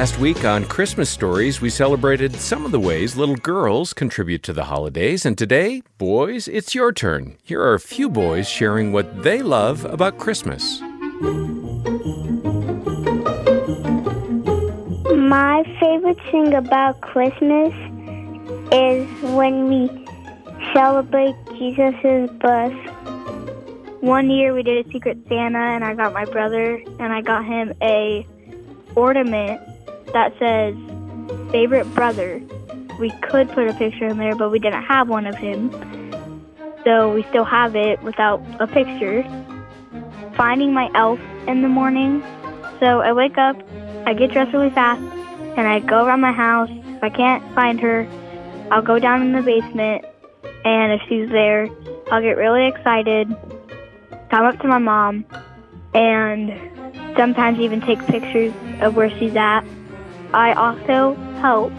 Last week on Christmas Stories, we celebrated some of the ways little girls contribute to the holidays. And today, boys, it's your turn. Here are a few boys sharing what they love about Christmas. My favorite thing about Christmas is when we celebrate Jesus' birth. One year we did a Secret Santa, and I got my brother, and I got him a ornament that says favorite brother. We could put a picture in there, but we didn't have one of him. So we still have it without a picture. Finding my elf in the morning. So I wake up, I get dressed really fast, and I go around my house. If I can't find her, I'll go down in the basement, and if she's there, I'll get really excited, come up to my mom, and sometimes even take pictures of where she's at. I also help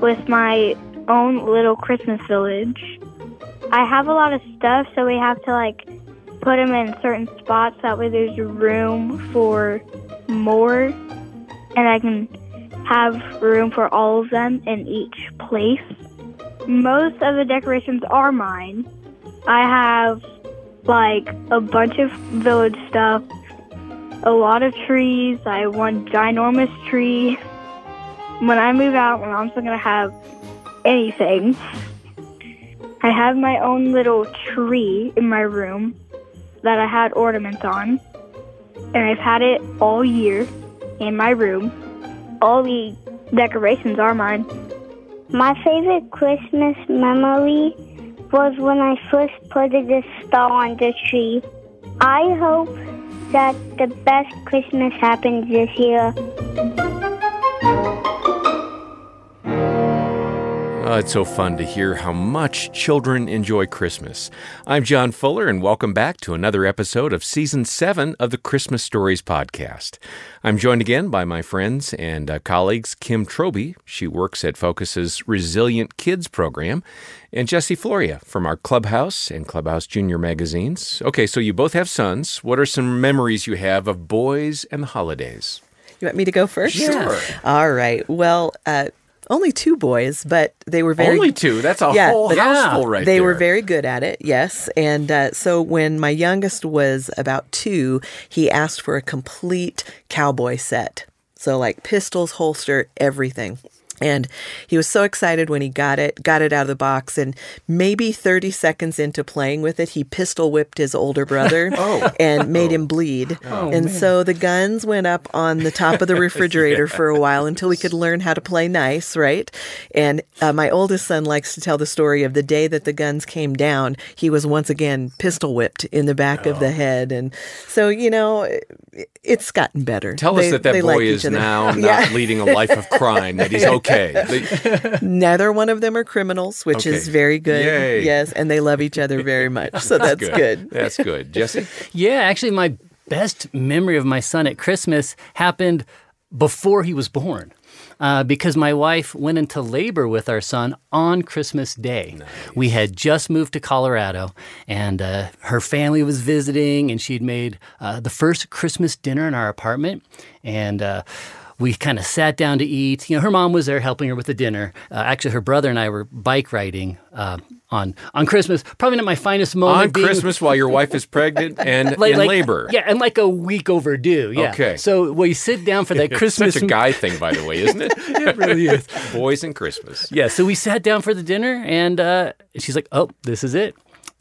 with my own little Christmas village. I have a lot of stuff, so we have to like put them in certain spots. That way, there's room for more, and I can have room for all of them in each place. Most of the decorations are mine. I have like a bunch of village stuff, a lot of trees. I have one ginormous tree. When I move out, my mom's not gonna have anything. I have my own little tree in my room that I had ornaments on, and I've had it all year in my room. All the decorations are mine. My favorite Christmas memory was when I first put this star on the tree. I hope that the best Christmas happens this year. Oh, it's so fun to hear how much children enjoy Christmas. I'm John Fuller, and welcome back to another episode of Season 7 of the Christmas Stories Podcast. I'm joined again by my friends and uh, colleagues, Kim Trobee. She works at Focus's RezilientKidz program, and Jesse Florea from our Clubhouse and Clubhouse Junior magazines. Okay, so you both have sons. What are some memories you have of boys and the holidays? You want me to go first? Sure. All right. Well, uh, only two boys, but they were very Only two. That's a Yeah, whole but- house full right there. they there. were very good at it, yes. And uh, so when my youngest was about two, he asked for a complete cowboy set. So, like pistols, holster, everything. And he was so excited when he got it, got it out of the box, and maybe 30 seconds into playing with it, he pistol whipped his older brother Oh. and made him bleed. and so the guns went up on the top of the refrigerator for a while until we could learn how to play nice, right? And uh, my oldest son likes to tell the story of the day that the guns came down. He was once again pistol whipped in the back of Oh. the head, and so you know, it's gotten better. Tell They- us that that boy like is now not Yeah. leading a life of crime, that he's okay. They- Neither one of them are criminals, which Okay. is very good. Yay. Yes, and they love each other very much, so that's good. That's good. Jesse? Yeah, actually, my best memory of my son at Christmas happened before he was born. Uh, because my wife went into labor with our son on Christmas Day. We had just moved to Colorado, and uh, her family was visiting, and she'd made uh, the first Christmas dinner in our apartment. And uh, we kind of sat down to eat. You know, her mom was there helping her with the dinner. Uh, actually, her brother and I were bike riding uh, on on Christmas. Probably not my finest moment. On being- Christmas while your wife is pregnant and like, in like- labor. Yeah, and like a week overdue. Yeah. Okay. So we sit down for that It's Christmas. such a guy thing, by the way, isn't it? it really is. Boys and Christmas. Yeah. So we sat down for the dinner, and uh, she's like, "Oh, this is it."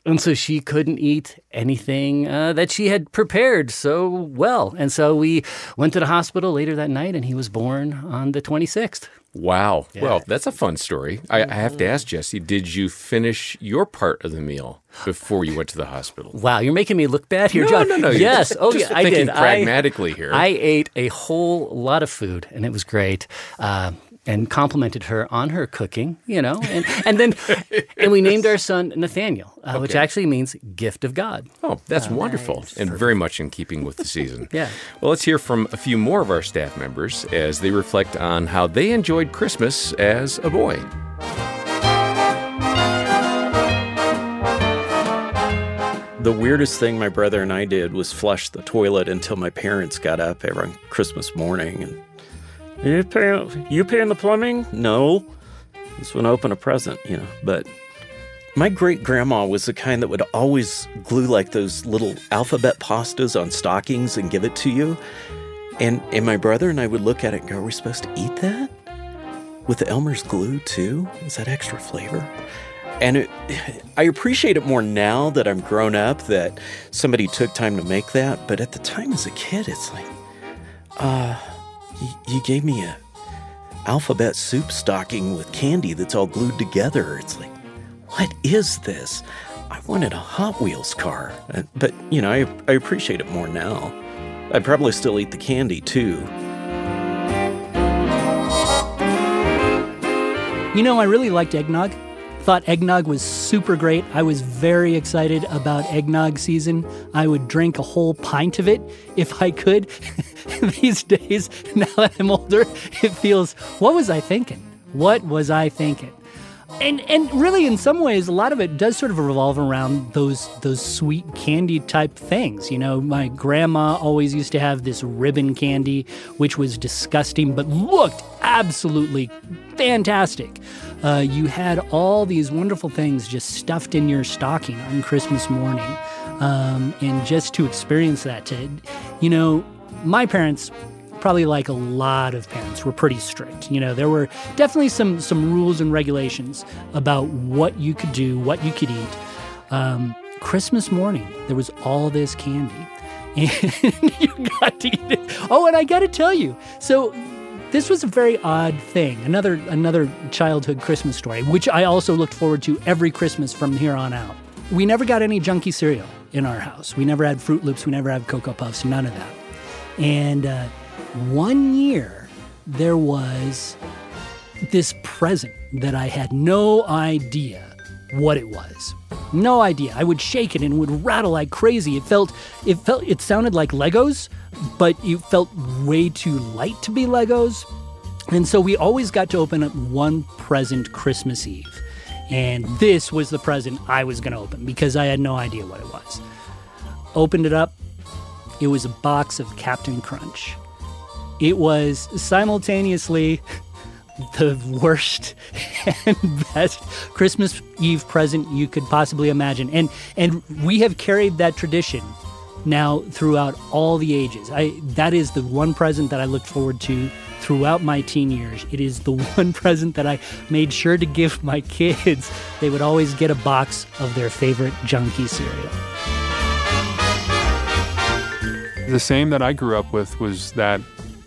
And so she couldn't eat anything uh, that she had prepared so well. And so we went to the hospital later that night, and he was born on the 26th. Wow. Well, that's a fun story. I, I have to ask Jesse, did you finish your part of the meal before you went to the hospital? Wow, you're making me look bad here, No, John. no, no, you're Yes. just- oh, just yeah, I thinking did. I- pragmatically here. I ate a whole lot of food, and it was great. Uh, and complimented her on her cooking, you know, and, and then and we named our son Nathaniel, uh, which actually means gift of God. Oh, that's wonderful and very much in keeping with the season. Yeah. Well, let's hear from a few more of our staff members as they reflect on how they enjoyed Christmas as a boy. The weirdest thing my brother and I did was flush the toilet until my parents got up every Christmas morning. And You paying, you paying the plumbing? No. Just to open a present, you know. But my great grandma was the kind that would always glue like those little alphabet pastas on stockings and give it to you. And and my brother and I would look at it and go, Are we supposed to eat that? With the Elmer's glue too? Is that extra flavor? And it, I appreciate it more now that I'm grown up that somebody took time to make that. But at the time as a kid, it's like, uh, you, you gave me a alphabet soup stocking with candy that's all glued together. It's like, what is this? I wanted a Hot Wheels car. Uh, But, you know, I, I appreciate it more now. I'd probably still eat the candy too. You know, I really liked eggnog. Thought eggnog was super great. I was very excited about eggnog season. I would drink a whole pint of it if I could. These days, now that I'm older, it feels, what was I thinking? What was I thinking? And and really in some ways a lot of it does sort of revolve around those those sweet candy type things. You know, my grandma always used to have this ribbon candy which was disgusting but looked absolutely fantastic. Uh, you had all these wonderful things just stuffed in your stocking on Christmas morning. Um, and just to experience that to you know, my parents probably like a lot of parents were pretty strict. You know there were definitely some some rules and regulations about what you could do what you could eat. Um, christmas morning there was all this candy. And you got to eat it. Oh and i gotta tell you so this was a very odd thing another another childhood christmas story which i also looked forward to every christmas from here on out. We never got any junky cereal in our house. We never had Froot Loops we never had cocoa puffs none of that. And uh, one year, there was this present that I had no idea what it was. No idea. I would shake it and it would rattle like crazy. It felt it felt it sounded like Legos, but it felt way too light to be Legos. And so we always got to open up one present Christmas Eve. And this was the present I was going to open because I had no idea what it was. Opened it up. It was a box of Cap'n Crunch. It was simultaneously the worst and best Christmas Eve present you could possibly imagine. And and we have carried that tradition now throughout all the ages. I that is the one present that I looked forward to throughout my teen years. It is the one present that I made sure to give my kids. They would always get a box of their favorite junkie cereal. The same that I grew up with was that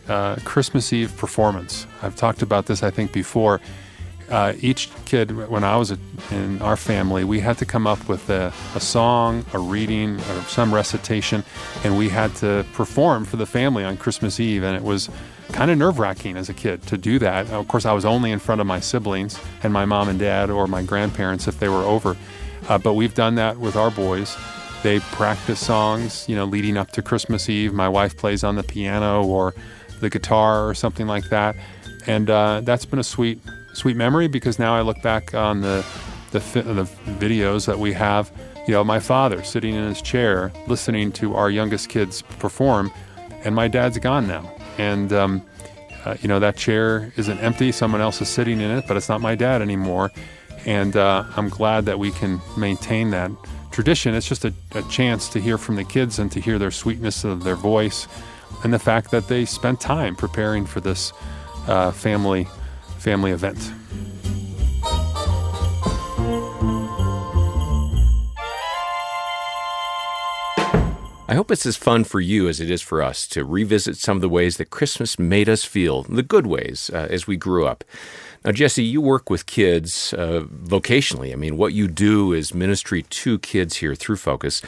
uh, Christmas Eve performance. I've talked about this, I think, before. Uh, each kid, when I was in our family, we had to come up with a, a song, a reading, or some recitation, and we had to perform for the family on Christmas Eve. And it was kind of nerve wracking as a kid to do that. Of course, I was only in front of my siblings and my mom and dad or my grandparents if they were over. Uh, but we've done that with our boys. They practice songs, you know, leading up to Christmas Eve. My wife plays on the piano or the guitar or something like that, and uh, that's been a sweet, sweet memory because now I look back on the the, the videos that we have. You know, my father sitting in his chair listening to our youngest kids perform, and my dad's gone now, and um, uh, you know that chair isn't empty. Someone else is sitting in it, but it's not my dad anymore, and uh, I'm glad that we can maintain that tradition. It's just a, a chance to hear from the kids and to hear their sweetness of their voice and the fact that they spent time preparing for this uh, family family event. I hope it's as fun for you as it is for us to revisit some of the ways that Christmas made us feel, the good ways, uh, as we grew up. Now, Jesse, you work with kids uh, vocationally. I mean, what you do is ministry to kids here through Focus.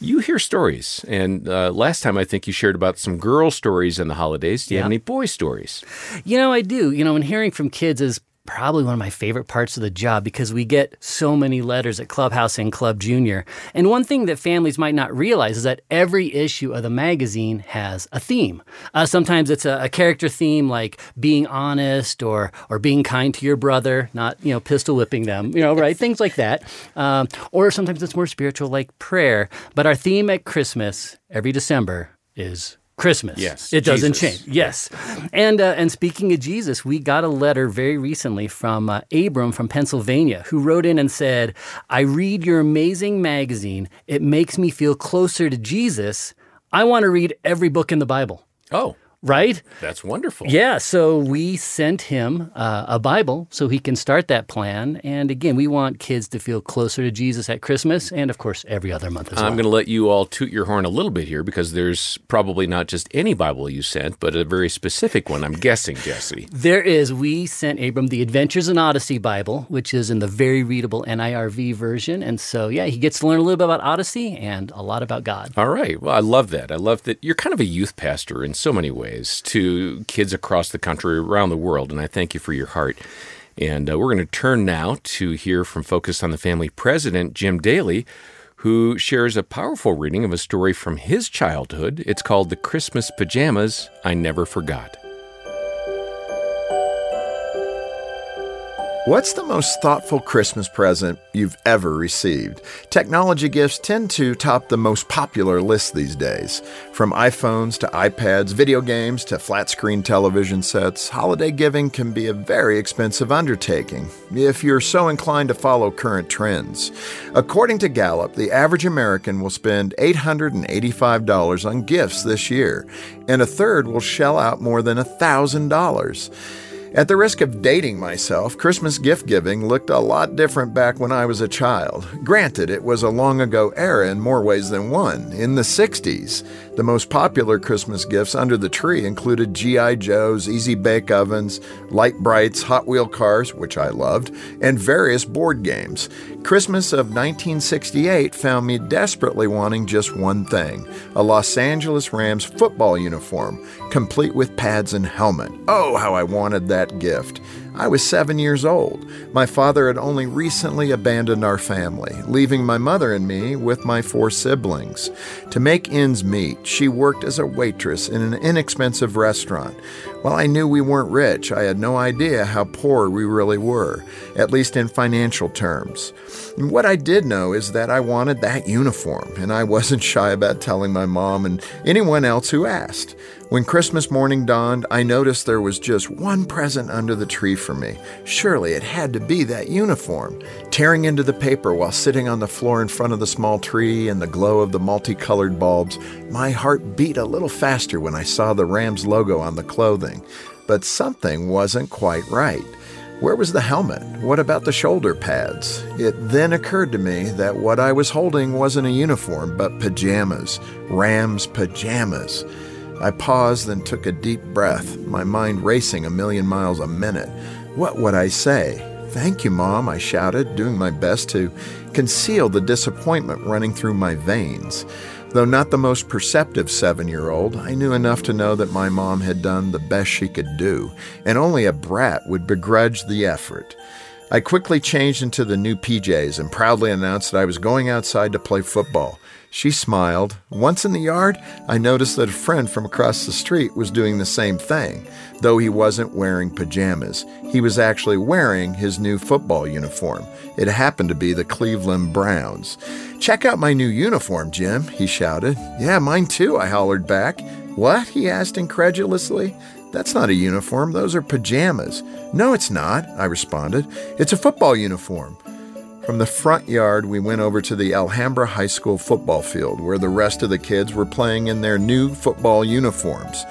You hear stories, and uh, last time I think you shared about some girl stories in the holidays. Do you have any boy stories? You know, I do. You know, and hearing from kids is probably one of my favorite parts of the job because we get so many letters at Clubhouse and Club Junior. And one thing that families might not realize is that every issue of the magazine has a theme. Uh, sometimes it's a, a character theme like being honest or or being kind to your brother, not you know pistol whipping them, you know, right? Things like that. Um, or sometimes it's more spiritual like prayer. But our theme at Christmas every December is Christmas. Yes, it doesn't Jesus. change. Yes, and uh, and speaking of Jesus, we got a letter very recently from uh, Abram from Pennsylvania, who wrote in and said, "I read your amazing magazine. It makes me feel closer to Jesus. I want to read every book in the Bible." Oh, Right? that's wonderful. Yeah, so we sent him uh, a Bible so he can start that plan. And again, we want kids to feel closer to Jesus at Christmas and, of course, every other month as well. I'm going to let you all toot your horn a little bit here because there's probably not just any Bible you sent, but a very specific one, I'm guessing, Jesse. There is. We sent Abram the Adventures in Odyssey Bible, which is in the very readable NIRV version. And so, yeah, he gets to learn a little bit about Odyssey and a lot about God. All right. Well, I love that. I love that you're kind of a youth pastor in so many ways to kids across the country, around the world, and I thank you for your heart. And uh, we're going to turn now to hear from Focus on the Family president, Jim Daly, who shares a powerful reading of a story from his childhood. It's called The Christmas Pajamas I Never Forgot. What's the most thoughtful Christmas present you've ever received? Technology gifts tend to top the most popular list these days. From iPhones to iPads, video games to flat screen television sets, holiday giving can be a very expensive undertaking if you're so inclined to follow current trends. According to Gallup, the average American will spend $885 on gifts this year, and a third will shell out more than $1,000. At the risk of dating myself, Christmas gift giving looked a lot different back when I was a child. Granted, it was a long ago era in more ways than one. In the 60s, the most popular Christmas gifts under the tree included G.I. Joes, Easy Bake Ovens, Lite Brites, Hot Wheel cars, which I loved, and various board games. Christmas of 1968 found me desperately wanting just one thing a Los Angeles Rams football uniform, complete with pads and helmet. Oh, how I wanted that gift! I was seven years old. My father had only recently abandoned our family, leaving my mother and me with my four siblings. To make ends meet, she worked as a waitress in an inexpensive restaurant. While I knew we weren't rich, I had no idea how poor we really were, at least in financial terms. And what I did know is that I wanted that uniform, and I wasn't shy about telling my mom and anyone else who asked. When Christmas morning dawned, I noticed there was just one present under the tree for me. Surely it had to be that uniform. Tearing into the paper while sitting on the floor in front of the small tree in the glow of the multicolored bulbs, my heart beat a little faster when I saw the Rams logo on the clothing. But something wasn't quite right. Where was the helmet? What about the shoulder pads? It then occurred to me that what I was holding wasn't a uniform, but pajamas. Rams pajamas. I paused and took a deep breath, my mind racing a million miles a minute. What would I say? Thank you, Mom, I shouted, doing my best to conceal the disappointment running through my veins. Though not the most perceptive seven year old, I knew enough to know that my mom had done the best she could do, and only a brat would begrudge the effort. I quickly changed into the new PJs and proudly announced that I was going outside to play football. She smiled. Once in the yard, I noticed that a friend from across the street was doing the same thing, though he wasn't wearing pajamas. He was actually wearing his new football uniform. It happened to be the Cleveland Browns. Check out my new uniform, Jim, he shouted. Yeah, mine too, I hollered back. What? he asked incredulously. That's not a uniform, those are pajamas. No, it's not, I responded. It's a football uniform. From the front yard, we went over to the Alhambra High School football field where the rest of the kids were playing in their new football uniforms.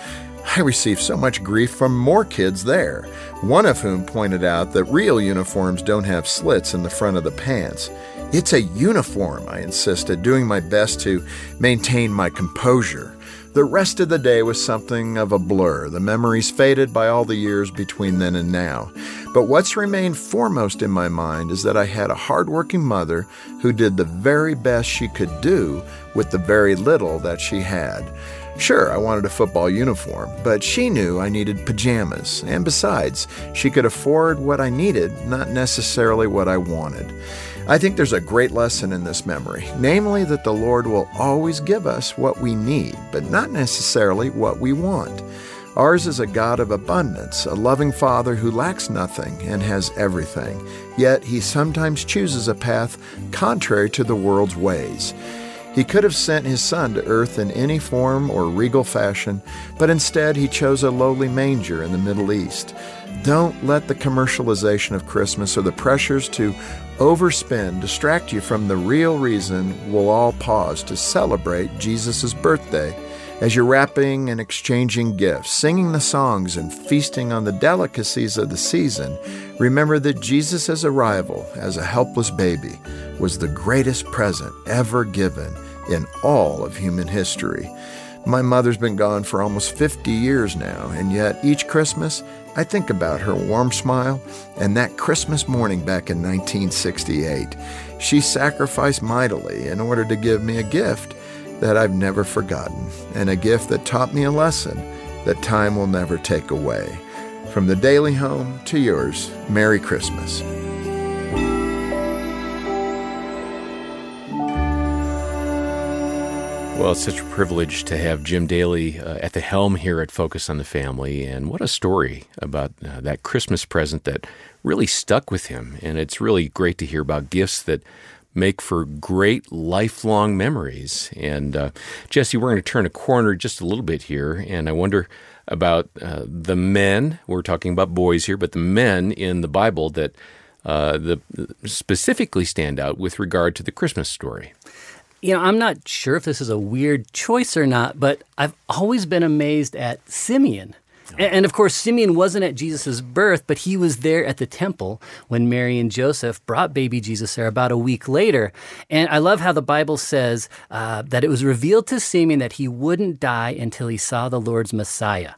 I received so much grief from more kids there, one of whom pointed out that real uniforms don't have slits in the front of the pants. It's a uniform, I insisted, doing my best to maintain my composure. The rest of the day was something of a blur, the memories faded by all the years between then and now. But what's remained foremost in my mind is that I had a hardworking mother who did the very best she could do with the very little that she had. Sure, I wanted a football uniform, but she knew I needed pajamas, and besides, she could afford what I needed, not necessarily what I wanted. I think there's a great lesson in this memory, namely that the Lord will always give us what we need, but not necessarily what we want. Ours is a God of abundance, a loving Father who lacks nothing and has everything, yet he sometimes chooses a path contrary to the world's ways. He could have sent his son to earth in any form or regal fashion, but instead he chose a lowly manger in the Middle East. Don't let the commercialization of Christmas or the pressures to overspend distract you from the real reason we'll all pause to celebrate Jesus' birthday. As you're wrapping and exchanging gifts, singing the songs, and feasting on the delicacies of the season, remember that Jesus' arrival as a helpless baby was the greatest present ever given in all of human history. My mother's been gone for almost 50 years now, and yet each Christmas I think about her warm smile and that Christmas morning back in 1968. She sacrificed mightily in order to give me a gift that I've never forgotten, and a gift that taught me a lesson that time will never take away. From the Daly Home to yours, Merry Christmas. Well, it's such a privilege to have Jim Daly uh, at the helm here at Focus on the Family. And what a story about uh, that Christmas present that really stuck with him. And it's really great to hear about gifts that make for great lifelong memories. And uh, Jesse, we're going to turn a corner just a little bit here. And I wonder about uh, the men. We're talking about boys here, but the men in the Bible that uh, the, specifically stand out with regard to the Christmas story you know, I'm not sure if this is a weird choice or not, but I've always been amazed at Simeon. And of course, Simeon wasn't at Jesus' birth, but he was there at the temple when Mary and Joseph brought baby Jesus there about a week later. And I love how the Bible says uh, that it was revealed to Simeon that he wouldn't die until he saw the Lord's Messiah.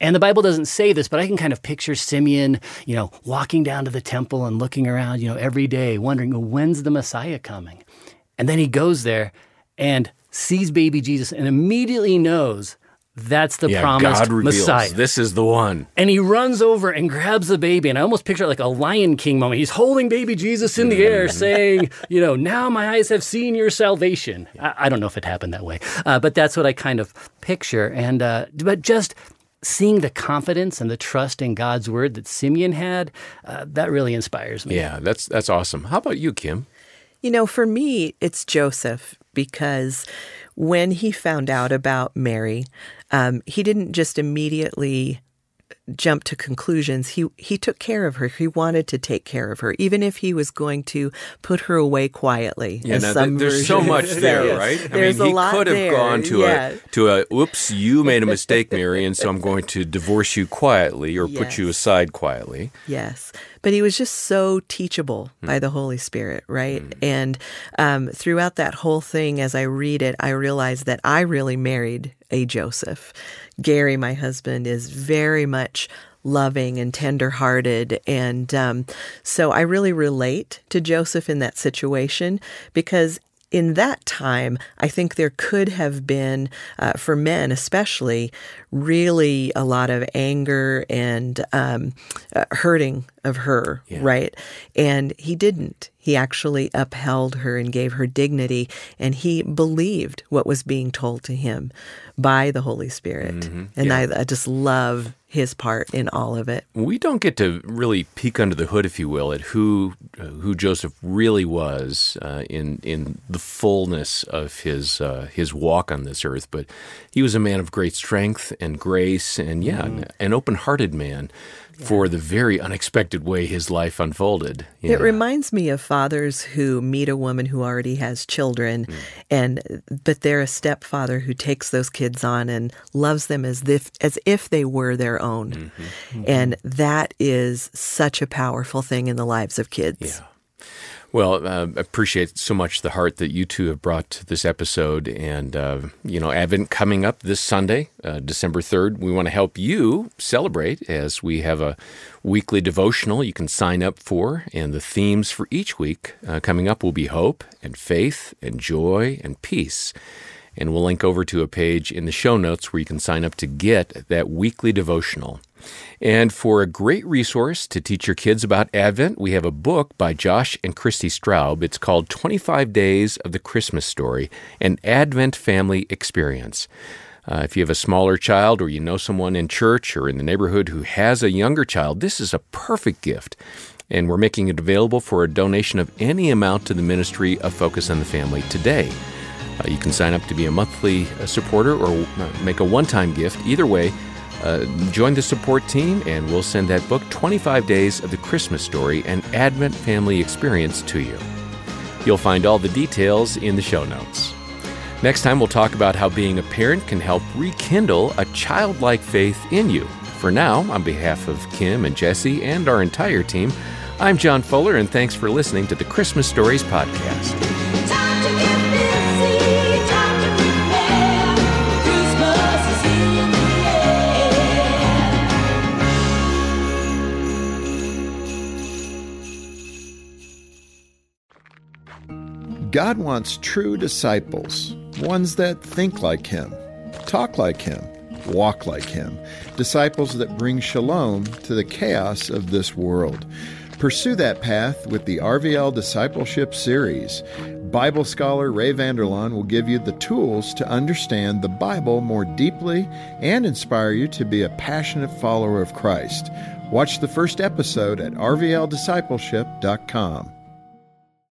And the Bible doesn't say this, but I can kind of picture Simeon, you know, walking down to the temple and looking around, you know, every day, wondering, when's the Messiah coming? And then he goes there and sees baby Jesus and immediately knows that's the yeah, promised God reveals, Messiah. This is the one. And he runs over and grabs the baby. And I almost picture it like a Lion King moment. He's holding baby Jesus in the air, saying, You know, now my eyes have seen your salvation. I, I don't know if it happened that way, uh, but that's what I kind of picture. And, uh, but just seeing the confidence and the trust in God's word that Simeon had, uh, that really inspires me. Yeah, that's, that's awesome. How about you, Kim? You know, for me, it's Joseph because when he found out about Mary, um, he didn't just immediately jump to conclusions. He he took care of her. He wanted to take care of her, even if he was going to put her away quietly. Yeah, now, there's so much there, right? I there's mean, he lot could have there. gone to yeah. a to a oops, you made a mistake, Mary, and so I'm going to divorce you quietly or Yes. put you aside quietly. Yes. But he was just so teachable Hmm. by the Holy Spirit, right? And um, throughout that whole thing, as I read it, I realized that I really married a Joseph. Gary, my husband, is very much loving and tenderhearted. And um, so I really relate to Joseph in that situation because in that time, I think there could have been, uh, for men especially, really a lot of anger and um, uh, hurting of her, right? And he didn't. He actually upheld her and gave her dignity, and he believed what was being told to him by the Holy Spirit. And I, I just love his part in all of it. We don't get to really peek under the hood, if you will, at who uh, who Joseph really was uh, in in the fullness of his uh, his walk on this earth. But he was a man of great strength and grace, and yeah, an, mm-hmm. an open-hearted man for the very unexpected way his life unfolded. It Yeah. reminds me of fathers who meet a woman who already has children, mm. and but they're a stepfather who takes those kids on and loves them as if as if they were their own, mm-hmm. and mm-hmm. that is such a powerful thing in the lives of kids. Yeah. Well, uh, appreciate so much the heart that you two have brought to this episode. And, uh, you know, Advent coming up this Sunday, uh, December 3rd. We want to help you celebrate as we have a weekly devotional you can sign up for. And the themes for each week uh, coming up will be hope and faith and joy and peace. And we'll link over to a page in the show notes where you can sign up to get that weekly devotional. And for a great resource to teach your kids about Advent, we have a book by Josh and Christi Straub. It's called 25 Days of the Christmas Story An Advent Family Experience. Uh, if you have a smaller child or you know someone in church or in the neighborhood who has a younger child, this is a perfect gift. And we're making it available for a donation of any amount to the ministry of Focus on the Family today. Uh, you can sign up to be a monthly uh, supporter or uh, make a one time gift. Either way, uh, join the support team and we'll send that book, 25 Days of the Christmas Story, an Advent Family Experience, to you. You'll find all the details in the show notes. Next time, we'll talk about how being a parent can help rekindle a childlike faith in you. For now, on behalf of Kim and Jesse and our entire team, I'm John Fuller, and thanks for listening to the Christmas Stories Podcast. God wants true disciples, ones that think like Him, talk like Him, walk like Him, disciples that bring shalom to the chaos of this world. Pursue that path with the RVL Discipleship Series. Bible scholar Ray Vander Laan will give you the tools to understand the Bible more deeply and inspire you to be a passionate follower of Christ. Watch the first episode at rvldiscipleship.com.